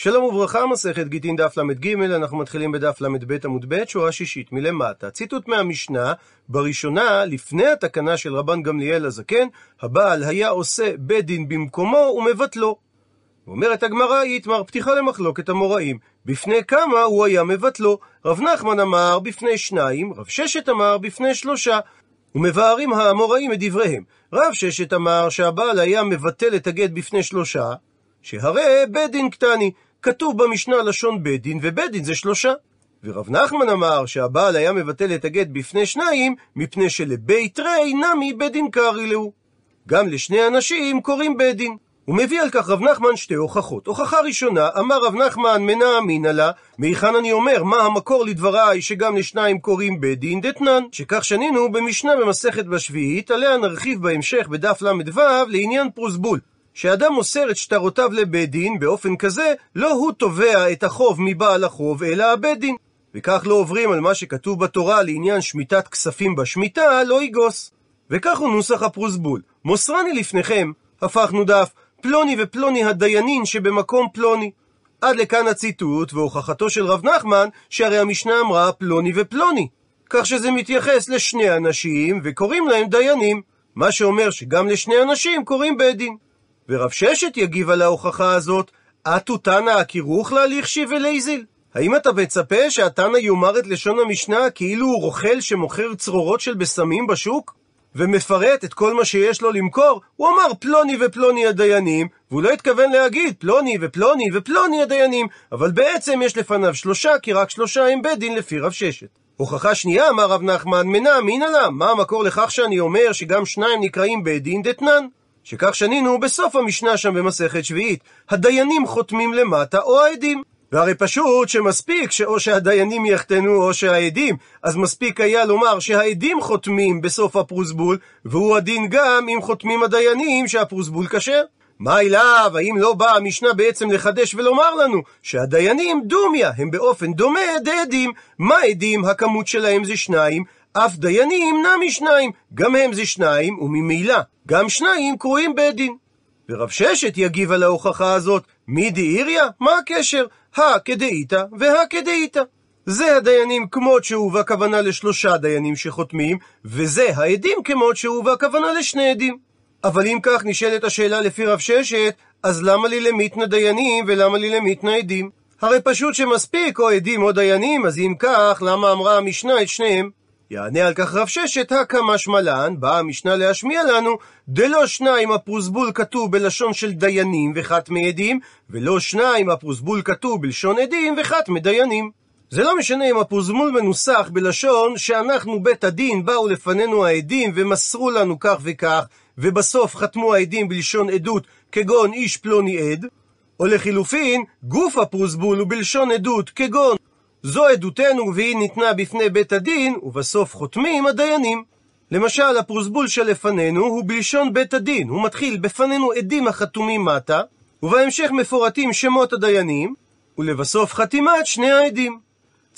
שלום וברכה, מסכת גיטין דף ל"ג, אנחנו מתחילים בדף ל"ב עמוד ב', שורה שישית מלמטה. ציטוט מהמשנה, בראשונה, לפני התקנה של רבן גמליאל הזקן, הבעל היה עושה בית דין במקומו ומבטלו. אומרת הגמרא, יתמר פתיחה למחלוקת המוראים. בפני כמה הוא היה מבטלו? רב נחמן אמר בפני שניים, רב ששת אמר בפני שלושה. ומבארים האמוראים את דבריהם. רב ששת אמר שהבעל היה מבטל את הגט בפני שלושה, שהרי בית דין קטני. כתוב במשנה לשון בית דין, ובית דין זה שלושה. ורב נחמן אמר שהבעל היה מבטל את הגט בפני שניים, מפני שלבית רי נמי בית דין קרעי להו. גם לשני אנשים קוראים בית דין. הוא מביא על כך רב נחמן שתי הוכחות. הוכחה ראשונה, אמר רב נחמן מנע אמינא לה, מהיכן אני אומר, מה המקור לדבריי שגם לשניים קוראים בית דין דתנן, שכך שנינו במשנה במסכת בשביעית, עליה נרחיב בהמשך בדף ל"ו לעניין פרוסבול. שאדם מוסר את שטרותיו לבית דין באופן כזה, לא הוא תובע את החוב מבעל החוב, אלא הבית דין. וכך לא עוברים על מה שכתוב בתורה לעניין שמיטת כספים בשמיטה, לא יגוס. וכך הוא נוסח הפרוסבול. מוסרני לפניכם, הפכנו דף, פלוני ופלוני הדיינין שבמקום פלוני. עד לכאן הציטוט והוכחתו של רב נחמן, שהרי המשנה אמרה פלוני ופלוני. כך שזה מתייחס לשני אנשים וקוראים להם דיינים. מה שאומר שגם לשני אנשים קוראים בית דין. ורב ששת יגיב על ההוכחה הזאת, אטו תנא הקירוך להליך שיב ולייזיל? האם אתה מצפה שהתנא יאמר את לשון המשנה כאילו הוא רוכל שמוכר צרורות של בשמים בשוק? ומפרט את כל מה שיש לו למכור? הוא אמר פלוני ופלוני הדיינים, והוא לא התכוון להגיד פלוני ופלוני ופלוני הדיינים, אבל בעצם יש לפניו שלושה, כי רק שלושה הם בית דין לפי רב ששת. הוכחה שנייה, אמר רב נחמן, מנע מינא לה, מה המקור לכך שאני אומר שגם שניים נקראים בית דין דתנן? שכך שנינו בסוף המשנה שם במסכת שביעית, הדיינים חותמים למטה או העדים. והרי פשוט שמספיק שאו שהדיינים יחתנו או שהעדים, אז מספיק היה לומר שהעדים חותמים בסוף הפרוסבול, והוא הדין גם אם חותמים הדיינים שהפרוסבול כשר. מה אליו, האם לא באה המשנה בעצם לחדש ולומר לנו שהדיינים דומיה, הם באופן דומה דעדים. מה עדים? הכמות שלהם זה שניים, אף דיינים נמי שניים, גם הם זה שניים, וממילא גם שניים קרויים בית דין. ורב ששת יגיב על ההוכחה הזאת, מי דאיריה? מה הקשר? הא כדאיתא והא כדאיתא. זה הדיינים כמות שהוא והכוונה לשלושה דיינים שחותמים, וזה העדים כמות שהוא והכוונה לשני עדים. אבל אם כך נשאלת השאלה לפי רב ששת, אז למה לי למיתנא דיינים ולמה לי למיתנא עדים? הרי פשוט שמספיק או עדים או דיינים, אז אם כך, למה אמרה המשנה את שניהם? יענה על כך רב ששת הקא שמלן, באה המשנה להשמיע לנו, דלא שניים הפרוסבול כתוב בלשון של דיינים וחתמי עדים, ולא שניים הפרוסבול כתוב בלשון עדים וחתמי דיינים. זה לא משנה אם הפרוסבול מנוסח בלשון שאנחנו בית הדין, באו לפנינו העדים ומסרו לנו כך וכך, ובסוף חתמו העדים בלשון עדות, כגון איש פלוני עד, או לחילופין, גוף הפרוסבול הוא בלשון עדות, כגון זו עדותנו והיא ניתנה בפני בית הדין, ובסוף חותמים הדיינים. למשל, הפרוסבול שלפנינו הוא בלשון בית הדין, הוא מתחיל בפנינו עדים החתומים מטה, ובהמשך מפורטים שמות הדיינים, ולבסוף חתימת שני העדים.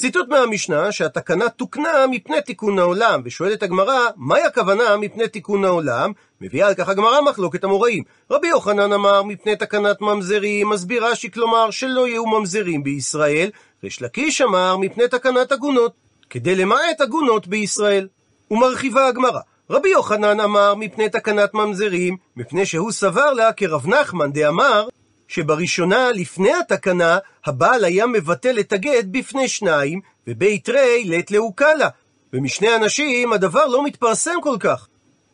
ציטוט מהמשנה שהתקנה תוקנה מפני תיקון העולם, ושואלת הגמרא, מהי הכוונה מפני תיקון העולם? מביאה על כך הגמרא מחלוקת המוראים. רבי יוחנן אמר מפני תקנת ממזרים, מסביר רש"י כלומר שלא יהיו ממזרים בישראל, ריש לקיש אמר מפני תקנת עגונות, כדי למעט עגונות בישראל. ומרחיבה הגמרא. רבי יוחנן אמר מפני תקנת ממזרים, מפני שהוא סבר לה כרב נחמן דאמר שבראשונה, לפני התקנה, הבעל היה מבטל את הגט בפני שניים, ובית רי לית לאוקלה. ומשני אנשים הדבר לא מתפרסם כל כך.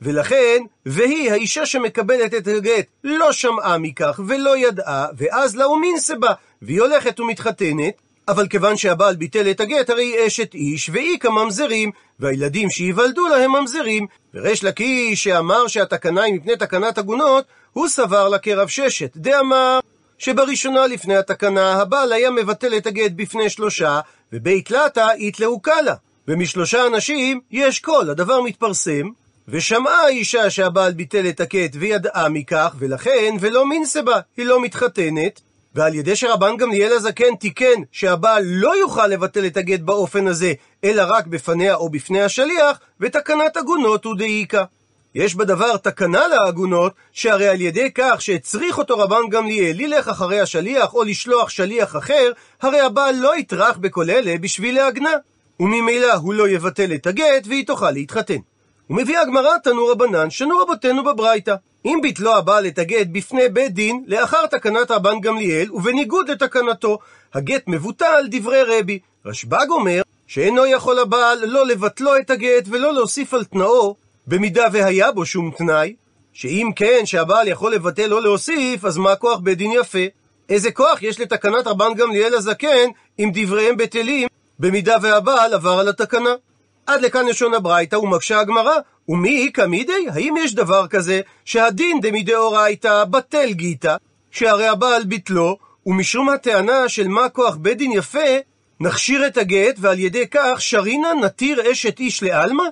ולכן, והיא, האישה שמקבלת את הגט, לא שמעה מכך ולא ידעה, ואז לאומין סבה, והיא הולכת ומתחתנת, אבל כיוון שהבעל ביטל את הגט, הרי היא אשת איש, והיא כממזרים, והילדים שייוולדו להם ממזרים. וריש לקיש שאמר שהתקנה היא מפני תקנת עגונות, הוא סבר לה כרב ששת, דאמר שבראשונה לפני התקנה, הבעל היה מבטל את הגט בפני שלושה, ובית לטה יתלאו קלה. ומשלושה אנשים יש קול, הדבר מתפרסם, ושמעה האישה שהבעל ביטל את הגט וידעה מכך, ולכן ולא מינסבה, היא לא מתחתנת, ועל ידי שרבן גמליאל הזקן תיקן שהבעל לא יוכל לבטל את הגט באופן הזה, אלא רק בפניה או בפני השליח, ותקנת עגונות הוא דאיכא. יש בדבר תקנה לעגונות, שהרי על ידי כך שהצריך אותו רבן גמליאל ללך אחרי השליח או לשלוח שליח אחר, הרי הבעל לא יטרח בכל אלה בשביל להגנה. וממילא הוא לא יבטל את הגט והיא תוכל להתחתן. ומביאה הגמרא תנו רבנן, שנו רבותינו בברייתא. אם ביטלו הבעל את הגט בפני בית דין, לאחר תקנת רבן גמליאל, ובניגוד לתקנתו, הגט מבוטל דברי רבי. רשב"ג אומר, שאינו יכול הבעל לא לבטלו את הגט ולא להוסיף על תנאו, במידה והיה בו שום תנאי, שאם כן שהבעל יכול לבטל או להוסיף, אז מה כוח בית דין יפה? איזה כוח יש לתקנת רבן גמליאל הזקן, אם דבריהם בטלים, במידה והבעל עבר על התקנה? עד לכאן לשון הברייתא ומקשה הגמרא, ומי איכא מידי? האם יש דבר כזה שהדין דמידאורייתא בטל גיתא, שהרי הבעל ביטלו, ומשום הטענה של מה כוח בית דין יפה, נכשיר את הגט, ועל ידי כך שרינה נתיר אשת איש לעלמא?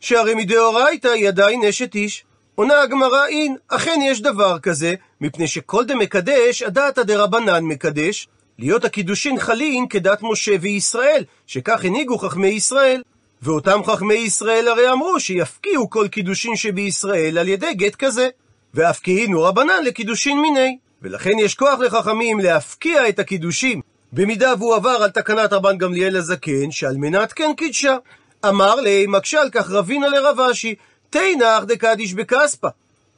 שהרי מדאורייתא היא עדיין אשת איש. עונה הגמרא אין, אכן יש דבר כזה, מפני שכל דמקדש, הדעתא דרבנן מקדש, להיות הקידושין חלין כדת משה וישראל, שכך הנהיגו חכמי ישראל. ואותם חכמי ישראל הרי אמרו שיפקיעו כל קידושין שבישראל על ידי גט כזה. ואף קהינו רבנן לקידושין מיני. ולכן יש כוח לחכמים להפקיע את הקידושים, במידה והוא עבר על תקנת רבן גמליאל הזקן, שעל מנת כן קידשה. אמר לי, מקשה על כך רבינה לרב אשי, תנח דקדיש בכספא.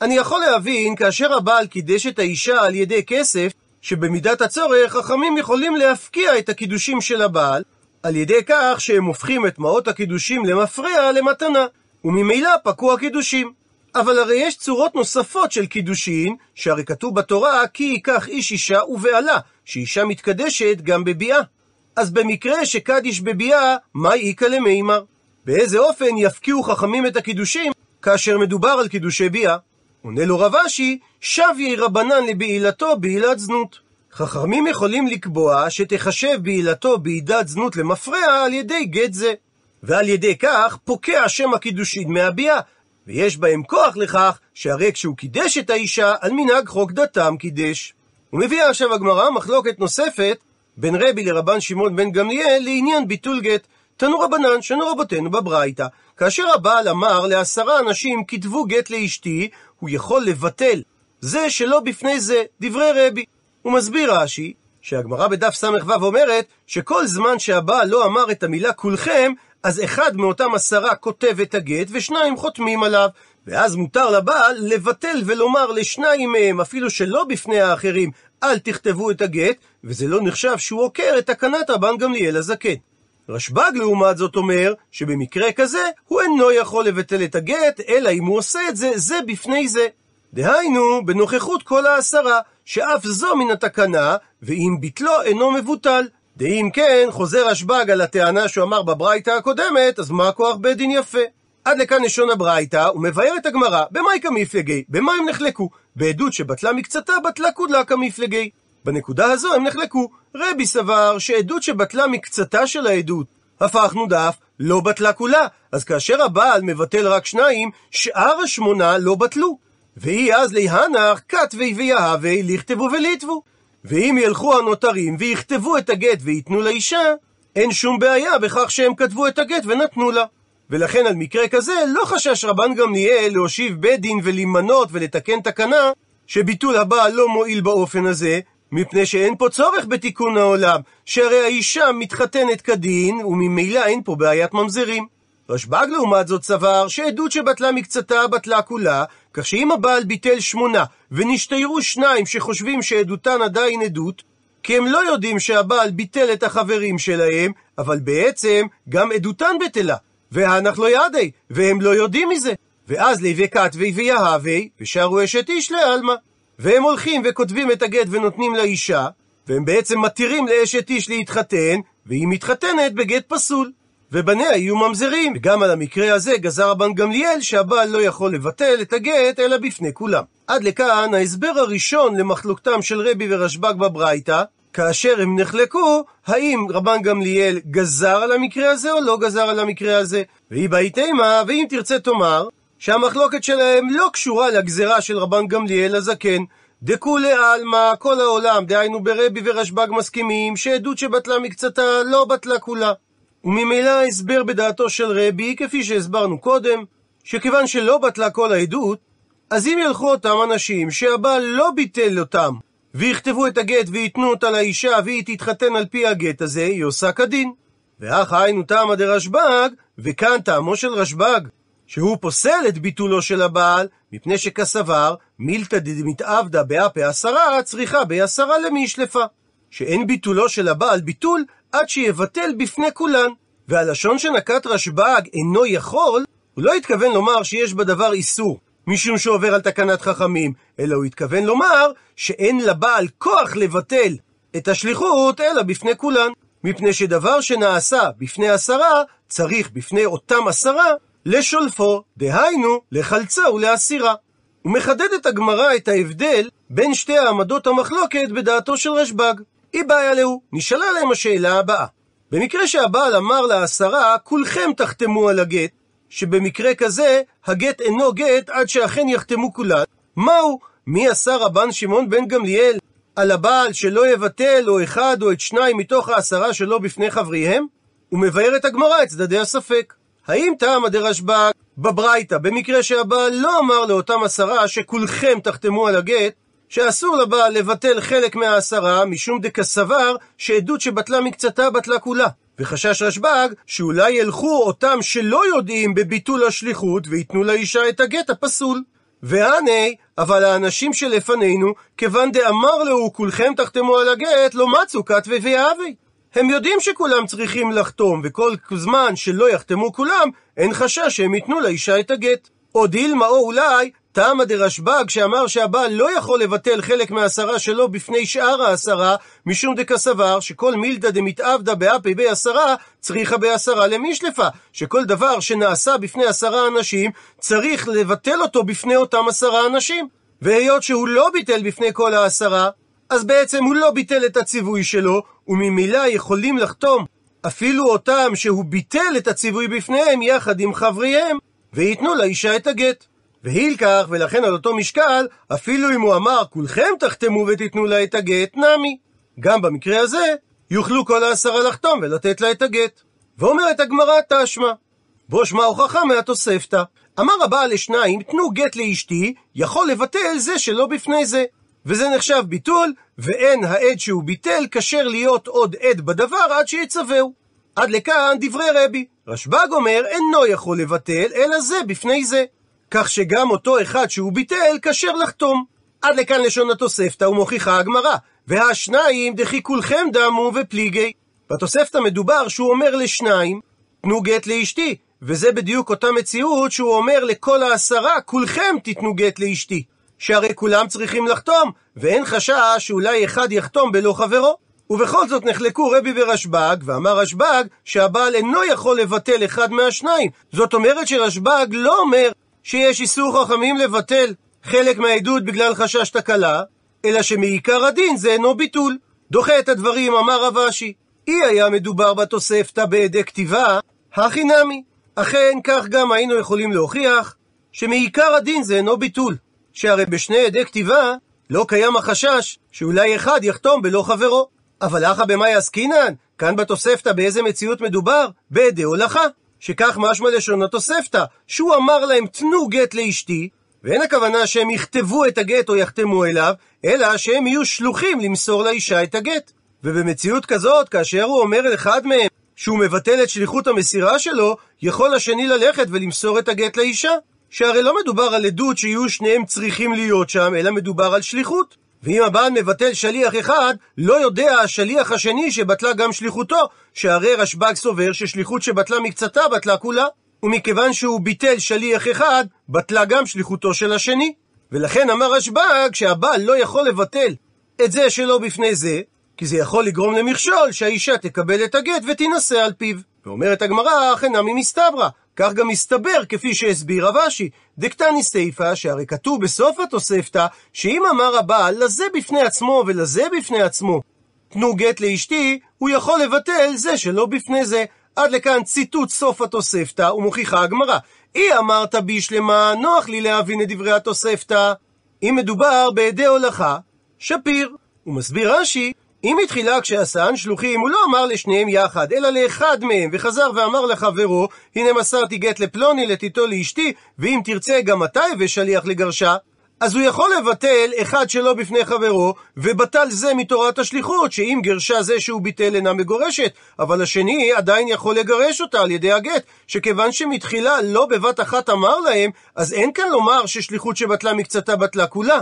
אני יכול להבין כאשר הבעל קידש את האישה על ידי כסף, שבמידת הצורך חכמים יכולים להפקיע את הקידושים של הבעל, על ידי כך שהם הופכים את מעות הקידושים למפרע למתנה, וממילא פקעו הקידושים. אבל הרי יש צורות נוספות של קידושין, שהרי כתוב בתורה כי ייקח איש אישה ובעלה, שאישה מתקדשת גם בביאה. אז במקרה שקדיש בביאה, מה איכא למימר? באיזה אופן יפקיעו חכמים את הקידושים כאשר מדובר על קידושי ביאה? עונה לו רב אשי, שביה רבנן לבעילתו בעילת זנות. חכמים יכולים לקבוע שתחשב בעילתו בעידת זנות למפרע על ידי גט זה. ועל ידי כך פוקע שם הקידושין מהביאה, ויש בהם כוח לכך שהרי כשהוא קידש את האישה, על מנהג חוק דתם קידש. ומביאה עכשיו הגמרא מחלוקת נוספת בין רבי לרבן שמעון בן גמליאל לעניין ביטול גט. תנו רבנן, שנו רבותינו בברייתא. כאשר הבעל אמר לעשרה אנשים כתבו גט לאשתי, הוא יכול לבטל זה שלא בפני זה, דברי רבי. הוא מסביר רש"י, שהגמרא בדף ס"ו אומרת, שכל זמן שהבעל לא אמר את המילה כולכם, אז אחד מאותם עשרה כותב את הגט, ושניים חותמים עליו. ואז מותר לבעל לבטל ולומר לשניים מהם, אפילו שלא בפני האחרים, אל תכתבו את הגט, וזה לא נחשב שהוא עוקר את תקנת רבן גמליאל הזקן. רשב"ג לעומת זאת אומר, שבמקרה כזה, הוא אינו יכול לבטל את הגט, אלא אם הוא עושה את זה, זה בפני זה. דהיינו, בנוכחות כל העשרה, שאף זו מן התקנה, ואם ביטלו אינו מבוטל. דאם כן, חוזר רשב"ג על הטענה שהוא אמר בברייתא הקודמת, אז מה כוח בית דין יפה? עד לכאן לשון הברייתא, ומבאר את הגמרא, במאי כמפלגי, במה הם נחלקו? בעדות שבטלה מקצתה, בטלה כודלה כמפלגי. בנקודה הזו הם נחלקו. רבי סבר שעדות שבטלה מקצתה של העדות, הפכנו דף, לא בטלה כולה. אז כאשר הבעל מבטל רק שניים, שאר השמונה לא בטלו. ואי אז להנח כתבי ויהבי לכתבו וליטבו. ואם ילכו הנותרים ויכתבו את הגט וייתנו לאישה, אין שום בעיה בכך שהם כתבו את הגט ונתנו לה. ולכן על מקרה כזה לא חשש רבן גמליאל להושיב בית דין ולמנות ולתקן תקנה שביטול הבעל לא מועיל באופן הזה, מפני שאין פה צורך בתיקון העולם, שהרי האישה מתחתנת כדין, וממילא אין פה בעיית ממזרים. רשב"ג לעומת זאת סבר שעדות שבטלה מקצתה בטלה כולה, כך שאם הבעל ביטל שמונה, ונשתיירו שניים שחושבים שעדותן עדיין עדות, כי הם לא יודעים שהבעל ביטל את החברים שלהם, אבל בעצם גם עדותן בטלה. והנח לא ידי, והם לא יודעים מזה. ואז לוי כתבי ויהבי, ושרו אשת איש לעלמא. והם הולכים וכותבים את הגט ונותנים לאישה, והם בעצם מתירים לאשת איש להתחתן, והיא מתחתנת בגט פסול. ובניה יהיו ממזרים. וגם על המקרה הזה גזר רבן גמליאל שהבעל לא יכול לבטל את הגט אלא בפני כולם. עד לכאן ההסבר הראשון למחלוקתם של רבי ורשב"ג בברייתא, כאשר הם נחלקו, האם רבן גמליאל גזר על המקרה הזה או לא גזר על המקרה הזה. והיא באי תימה, ואם תרצה תאמר, שהמחלוקת שלהם לא קשורה לגזרה של רבן גמליאל הזקן. דכולי עלמא, כל העולם, דהיינו ברבי ורשב"ג מסכימים, שעדות שבטלה מקצתה לא בטלה כולה. וממילא ההסבר בדעתו של רבי, כפי שהסברנו קודם, שכיוון שלא בטלה כל העדות, אז אם ילכו אותם אנשים שהבעל לא ביטל אותם, ויכתבו את הגט וייתנו אותה לאישה והיא תתחתן על פי הגט הזה, היא עושה כדין. ואך היינו טעמא דרשב"ג, וכאן טעמו של רשב"ג, שהוא פוסל את ביטולו של הבעל, מפני שכסבר, מילתא דמתעבדא באפה עשרה, צריכה בעשרה למי ישלפה. שאין ביטולו של הבעל ביטול, עד שיבטל בפני כולן. והלשון שנקט רשב"ג אינו יכול, הוא לא התכוון לומר שיש בדבר איסור, משום שעובר על תקנת חכמים, אלא הוא התכוון לומר שאין לבעל כוח לבטל את השליחות, אלא בפני כולן. מפני שדבר שנעשה בפני עשרה, צריך בפני אותם עשרה לשולפו, דהיינו, לחלצה ולהסירה. ומחדדת הגמרא את ההבדל בין שתי העמדות המחלוקת בדעתו של רשב"ג. היא בעיה להו. נשאלה להם השאלה הבאה. במקרה שהבעל אמר לעשרה, כולכם תחתמו על הגט, שבמקרה כזה, הגט אינו גט עד שאכן יחתמו כולן. מהו? מי עשה רבן שמעון בן גמליאל על הבעל שלא יבטל או אחד או את שניים מתוך העשרה שלו בפני חבריהם? ומבארת הגמרא את צדדי הספק. האם טעמא דרשב"ג בברייתא, במקרה שהבעל לא אמר לאותם עשרה שכולכם תחתמו על הגט, שאסור לבעל לבטל חלק מהעשרה, משום דקסבר שעדות שבטלה מקצתה בטלה כולה. וחשש רשב"ג שאולי ילכו אותם שלא יודעים בביטול השליחות וייתנו לאישה את הגט הפסול. והנה, אבל האנשים שלפנינו, כיוון דאמר לו כולכם תחתמו על הגט, לא מצאו כת וויהבי. הם יודעים שכולם צריכים לחתום, וכל זמן שלא יחתמו כולם, אין חשש שהם ייתנו לאישה את הגט. או דילמה או אולי תמא דרשב"ג שאמר שהבעל לא יכול לבטל חלק מהעשרה שלו בפני שאר העשרה, משום דקסבר שכל מילתא דמתעבדא באפי בי עשרה, צריכה בעשרה למישלפה, שכל דבר שנעשה בפני עשרה אנשים, צריך לבטל אותו בפני אותם עשרה אנשים. והיות שהוא לא ביטל בפני כל העשרה, אז בעצם הוא לא ביטל את הציווי שלו, וממילא יכולים לחתום אפילו אותם שהוא ביטל את הציווי בפניהם יחד עם חבריהם, וייתנו לאישה את הגט. והילקח, ולכן על אותו משקל, אפילו אם הוא אמר, כולכם תחתמו ותיתנו לה את הגט, נמי. גם במקרה הזה, יוכלו כל העשרה לחתום ולתת לה את הגט. ואומרת הגמרא תשמע, בו שמע הוכחה מהתוספתא. אמר הבעל לשניים, תנו גט לאשתי, יכול לבטל זה שלא בפני זה. וזה נחשב ביטול, ואין העד שהוא ביטל כשר להיות עוד עד בדבר עד שיצווהו. עד לכאן דברי רבי. רשב"ג אומר, אינו יכול לבטל, אלא זה בפני זה. כך שגם אותו אחד שהוא ביטל, כשר לחתום. עד לכאן לשון התוספתא ומוכיחה הגמרא, והשניים דכי כולכם דמו ופליגי. בתוספתא מדובר שהוא אומר לשניים, תנו גט לאשתי, וזה בדיוק אותה מציאות שהוא אומר לכל העשרה, כולכם תיתנו גט לאשתי. שהרי כולם צריכים לחתום, ואין חשש שאולי אחד יחתום בלא חברו. ובכל זאת נחלקו רבי ורשב"ג, ואמר רשב"ג שהבעל אינו יכול לבטל אחד מהשניים. זאת אומרת שרשב"ג לא אומר שיש איסור חכמים לבטל חלק מהעדות בגלל חשש תקלה, אלא שמעיקר הדין זה אינו ביטול. דוחה את הדברים, אמר רב אשי. אי היה מדובר בתוספתא בעדי כתיבה, הכי נמי. אכן, כך גם היינו יכולים להוכיח שמעיקר הדין זה אינו ביטול. שהרי בשני עדי כתיבה לא קיים החשש שאולי אחד יחתום בלא חברו. אבל אחא במאי עסקינן? כאן בתוספתא באיזה מציאות מדובר? בעדי הולכה. שכך משמע לשון התוספתא, שהוא אמר להם תנו גט לאשתי, ואין הכוונה שהם יכתבו את הגט או יחתמו אליו, אלא שהם יהיו שלוחים למסור לאישה את הגט. ובמציאות כזאת, כאשר הוא אומר לאחד מהם שהוא מבטל את שליחות המסירה שלו, יכול השני ללכת ולמסור את הגט לאישה. שהרי לא מדובר על עדות שיהיו שניהם צריכים להיות שם, אלא מדובר על שליחות. ואם הבעל מבטל שליח אחד, לא יודע השליח השני שבטלה גם שליחותו, שהרי רשב"ג סובר ששליחות שבטלה מקצתה בטלה כולה. ומכיוון שהוא ביטל שליח אחד, בטלה גם שליחותו של השני. ולכן אמר רשב"ג שהבעל לא יכול לבטל את זה שלא בפני זה, כי זה יכול לגרום למכשול שהאישה תקבל את הגט ותינשא על פיו. ואומרת הגמרא, אכן נמי מסתברא, כך גם מסתבר, כפי שהסביר רב אשי, דקתני סיפא, שהרי כתוב בסוף התוספתא, שאם אמר הבעל לזה בפני עצמו ולזה בפני עצמו, תנו גט לאשתי, הוא יכול לבטל זה שלא בפני זה. עד לכאן ציטוט סוף התוספתא, ומוכיחה הגמרא. אי אמרת בישלמה, נוח לי להבין את דברי התוספתא. אם מדובר בעדי הולכה, שפיר. הוא מסביר רש"י, אם התחילה כשעשן שלוחים, הוא לא אמר לשניהם יחד, אלא לאחד מהם, וחזר ואמר לחברו, הנה מסרתי גט לפלוני, לתיתו לאשתי, ואם תרצה גם אתה הבא שליח לגרשה. אז הוא יכול לבטל אחד שלא בפני חברו, ובטל זה מתורת השליחות, שאם גרשה זה שהוא ביטל אינה מגורשת, אבל השני עדיין יכול לגרש אותה על ידי הגט, שכיוון שמתחילה לא בבת אחת אמר להם, אז אין כאן לומר ששליחות שבטלה מקצתה בטלה כולה.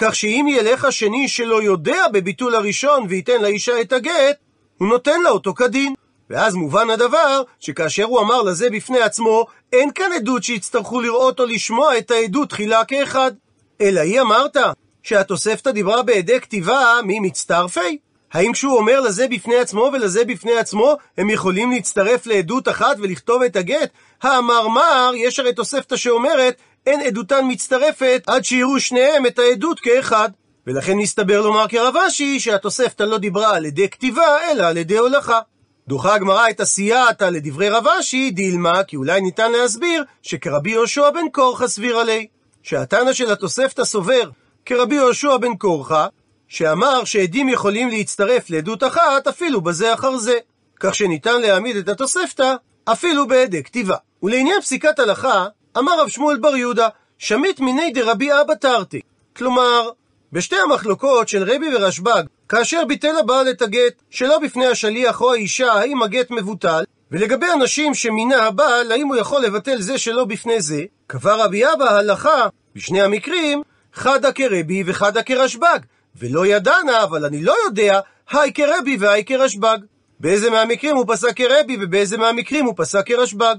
כך שאם ילך השני שלא יודע בביטול הראשון וייתן לאישה את הגט, הוא נותן לה אותו כדין. ואז מובן הדבר, שכאשר הוא אמר לזה בפני עצמו, אין כאן עדות שיצטרכו לראות או לשמוע את העדות תחילה כאחד. אלא היא אמרת, שהתוספתא דיברה בעדי כתיבה ממצטרפי? האם כשהוא אומר לזה בפני עצמו ולזה בפני עצמו, הם יכולים להצטרף לעדות אחת ולכתוב את הגט? האמר מר, יש הרי תוספתא שאומרת, אין עדותן מצטרפת עד שיראו שניהם את העדות כאחד. ולכן נסתבר לומר כרב אשי שהתוספתא לא דיברה על ידי כתיבה, אלא על ידי הולכה. דוחה הגמרא את הסייעתא לדברי רב אשי, דילמה, כי אולי ניתן להסביר שכרבי יהושע בן קורחה סביר עלי. שהתנא של התוספתא סובר כרבי יהושע בן קורחה, שאמר שעדים יכולים להצטרף לעדות אחת אפילו בזה אחר זה. כך שניתן להעמיד את התוספתא אפילו בעדי כתיבה. ולעניין פסיקת הלכה, אמר רב שמואל בר יהודה, שמית מיני דרבי אבא תרתי. כלומר, בשתי המחלוקות של רבי ורשב"ג, כאשר ביטל הבעל את הגט שלא בפני השליח או האישה, האם הגט מבוטל, ולגבי אנשים שמינה הבעל, האם הוא יכול לבטל זה שלא בפני זה, קבע רבי אבא הלכה, בשני המקרים, חדה כרבי וחדה כרשב"ג. ולא ידענה, אבל אני לא יודע, היי כרבי והי כרשב"ג. באיזה מהמקרים הוא פסק כרבי ובאיזה מהמקרים הוא פסק כרשב"ג.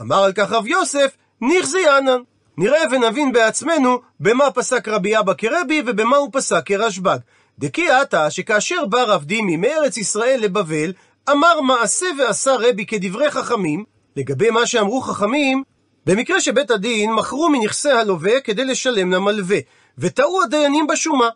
אמר על כך רב יוסף, ניחזי ינן. נראה ונבין בעצמנו במה פסק רבי אבא כרבי ובמה הוא פסק כרשב"ג. דכי עתה שכאשר בא רב דימי מארץ ישראל לבבל, אמר מעשה ועשה רבי כדברי חכמים, לגבי מה שאמרו חכמים, במקרה שבית הדין מכרו מנכסי הלווה כדי לשלם למלווה, וטעו הדיינים בשומה.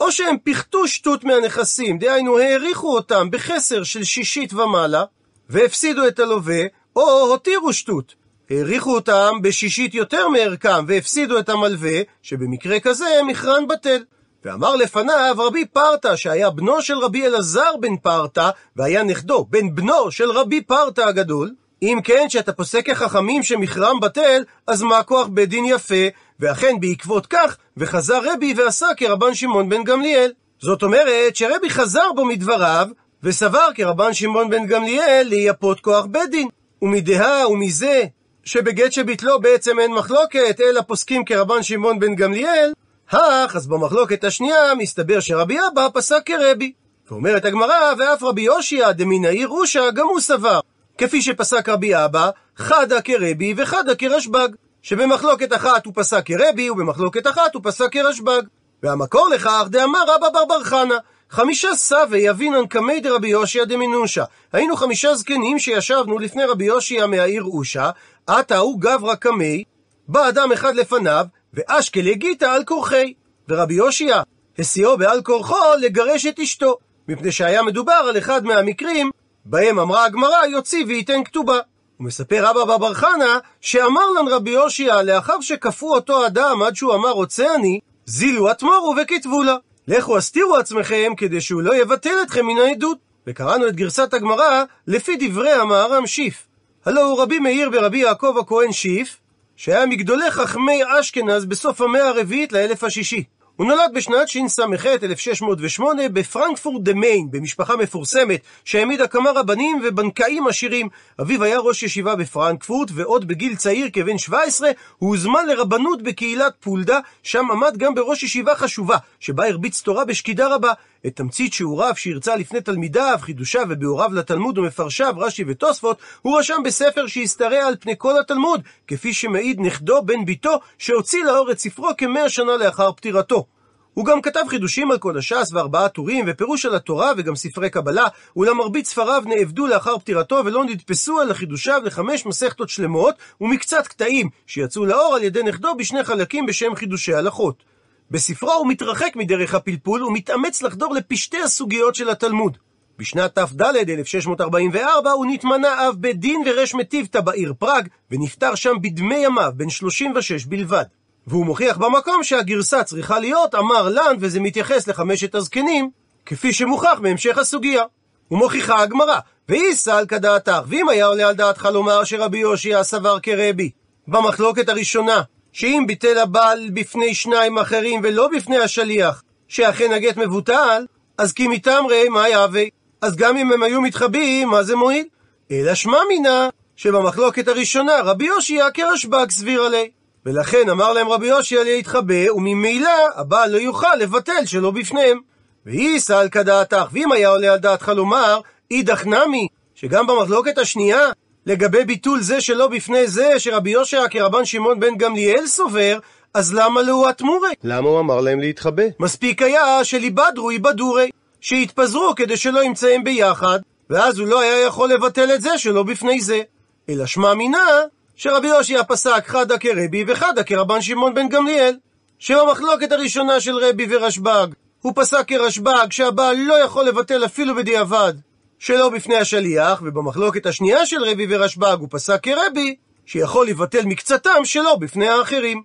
או שהם פיחתו שטות מהנכסים, דהיינו העריכו אותם בחסר של שישית ומעלה, והפסידו את הלווה, או הותירו שטות. העריכו אותם בשישית יותר מערכם והפסידו את המלווה, שבמקרה כזה מכרן בטל. ואמר לפניו רבי פרתא, שהיה בנו של רבי אלעזר בן פרתא, והיה נכדו, בן בנו של רבי פרתא הגדול, אם כן, שאתה פוסק כחכמים שמכרם בטל, אז מה כוח בית דין יפה? ואכן בעקבות כך, וחזר רבי ועשה כרבן שמעון בן גמליאל. זאת אומרת שרבי חזר בו מדבריו, וסבר כרבן שמעון בן גמליאל לייפות כוח בית דין. ומדעה ומזה שבגט שביטלו בעצם אין מחלוקת, אלא פוסקים כרבן שמעון בן גמליאל, הך, אז במחלוקת השנייה מסתבר שרבי אבא פסק כרבי. ואומרת הגמרא, ואף רבי יושיע דמן העיר אושה, גם הוא סבר. כפי שפסק רבי אבא, חדה כרבי וחדה כרשב"ג. שבמחלוקת אחת הוא פסק כרבי, ובמחלוקת אחת הוא פסק כרשב"ג. והמקור לכך דאמר רבא בר בר חנה, חמישה סבי אבינן קמי דרבי יושיע דמינושה. היינו חמישה זקנים שישבנו לפני רבי יושיע מהעיר אושה, עתה הוא גברא קמי, בא אדם אחד לפניו, ואשקלה גיתא על כורחי. ורבי יושיע הסיעו בעל כורחו לגרש את אשתו, מפני שהיה מדובר על אחד מהמקרים בהם אמרה הגמרא יוציא וייתן כתובה. הוא מספר רבא בר חנה שאמר לן רבי יושיע לאחר שכפו אותו אדם עד שהוא אמר רוצה אני, זילו התמורו וכתבו לה. לכו הסתירו עצמכם כדי שהוא לא יבטל אתכם מן העדות. וקראנו את גרסת הגמרא לפי דברי המהר"ם שיף. הלא הוא רבי מאיר ברבי יעקב הכהן שיף, שהיה מגדולי חכמי אשכנז בסוף המאה הרביעית לאלף השישי. הוא נולד בשנת שס"ח 1608 בפרנקפורט דה מיין, במשפחה מפורסמת שהעמידה כמה רבנים ובנקאים עשירים. אביו היה ראש ישיבה בפרנקפורט, ועוד בגיל צעיר כבן 17 הוא הוזמן לרבנות בקהילת פולדה, שם עמד גם בראש ישיבה חשובה, שבה הרביץ תורה בשקידה רבה. את תמצית שיעוריו שהרצה לפני תלמידיו, חידושיו וביאוריו לתלמוד ומפרשיו, רש"י ותוספות, הוא רשם בספר שהשתרע על פני כל התלמוד, כפי שמעיד נכדו בן ביתו, שהוציא לאור את ספרו כמאה שנה לאחר פטירתו. הוא גם כתב חידושים על כל הש"ס וארבעה טורים ופירוש על התורה וגם ספרי קבלה, אולם מרבית ספריו נאבדו לאחר פטירתו ולא נדפסו על חידושיו לחמש מסכתות שלמות ומקצת קטעים שיצאו לאור על ידי נכדו בשני חלקים בשם חידושי הלכות. בספרו הוא מתרחק מדרך הפלפול ומתאמץ לחדור לפשטי הסוגיות של התלמוד. בשנת תד, 1644, הוא נתמנה אב בית דין ורש מטיבתא בעיר פראג, ונפטר שם בדמי ימיו, בן 36 בלבד. והוא מוכיח במקום שהגרסה צריכה להיות אמר לן, וזה מתייחס לחמשת הזקנים, כפי שמוכח בהמשך הסוגיה. ומוכיחה הגמרא, ואיסא על כדעתך, ואם היה עולה על דעתך לומר שרבי יושיע סבר כרבי, במחלוקת הראשונה, שאם ביטל הבעל בפני שניים אחרים ולא בפני השליח, שאכן הגט מבוטל, אז כי מתמרי מה יהווה? אז גם אם הם היו מתחבאים, מה זה מועיל? אלא שמע מינה, שבמחלוקת הראשונה רבי יושיע כרשב"ג סביר עלי. ולכן אמר להם רבי יושיע להתחבא, וממילא הבעל לא יוכל לבטל שלא בפניהם. ואיסא על כדעתך, ואם היה עולה על דעתך לומר, אידך נמי, שגם במחלוקת השנייה, לגבי ביטול זה שלא בפני זה, שרבי יושע כרבן שמעון בן גמליאל סובר, אז למה לא התמורי? למה הוא אמר להם להתחבא? מספיק היה שליבדרו יבדורי, שיתפזרו כדי שלא ימצאים ביחד, ואז הוא לא היה יכול לבטל את זה שלא בפני זה. אלא שמע מינה, שרבי יושע פסק חדה כרבי וחדה כרבן שמעון בן גמליאל, שבמחלוקת הראשונה של רבי ורשב"ג, הוא פסק כרשב"ג שהבעל לא יכול לבטל אפילו בדיעבד שלא בפני השליח, ובמחלוקת השנייה של רבי ורשב"ג הוא פסק כרבי שיכול לבטל מקצתם שלא בפני האחרים.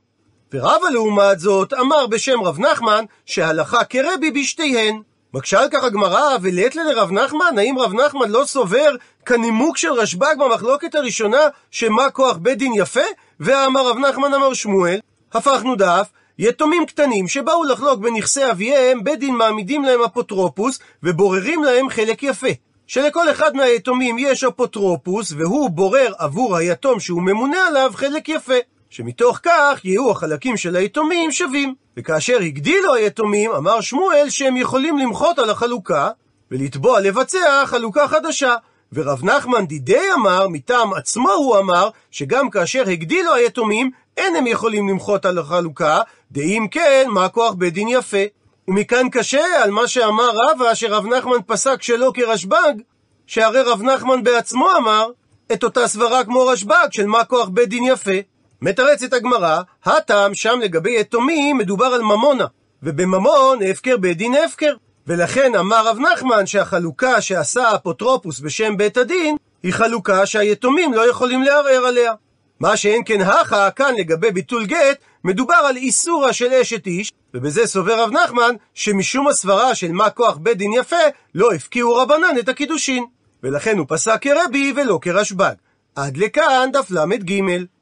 ורבא לעומת זאת אמר בשם רב נחמן שהלכה כרבי בשתיהן. מקשה על כך הגמרא, ולית לרב נחמן, האם רב נחמן לא סובר כנימוק של רשב"ג במחלוקת הראשונה, שמה כוח בית דין יפה? ואמר רב נחמן אמר שמואל, הפכנו דף, יתומים קטנים שבאו לחלוק בנכסי אביהם, בית דין מעמידים להם אפוטרופוס ובוררים להם חלק יפה. שלכל אחד מהיתומים יש אפוטרופוס, והוא בורר עבור היתום שהוא ממונה עליו חלק יפה. שמתוך כך יהיו החלקים של היתומים שווים. וכאשר הגדילו היתומים, אמר שמואל שהם יכולים למחות על החלוקה, ולתבוע לבצע חלוקה חדשה. ורב נחמן דידי אמר, מטעם עצמו הוא אמר, שגם כאשר הגדילו היתומים, אין הם יכולים למחות על החלוקה, דאם כן, מה כוח בית דין יפה. ומכאן קשה על מה שאמר רבא, שרב נחמן פסק שלא כרשב"ג, שהרי רב נחמן בעצמו אמר את אותה סברה כמו רשב"ג של מה כוח בית דין יפה. מתרצת הגמרא, הטעם שם לגבי יתומים מדובר על ממונה, ובממון הפקר בית דין הפקר. ולכן אמר רב נחמן שהחלוקה שעשה האפוטרופוס בשם בית הדין, היא חלוקה שהיתומים לא יכולים לערער עליה. מה שאין כן הכה, כאן לגבי ביטול גט, מדובר על איסורה של אשת איש, ובזה סובר רב נחמן, שמשום הסברה של מה כוח בית דין יפה, לא הפקיעו רבנן את הקידושין. ולכן הוא פסק כרבי ולא כרשב"ג. עד לכאן דף ל"ג.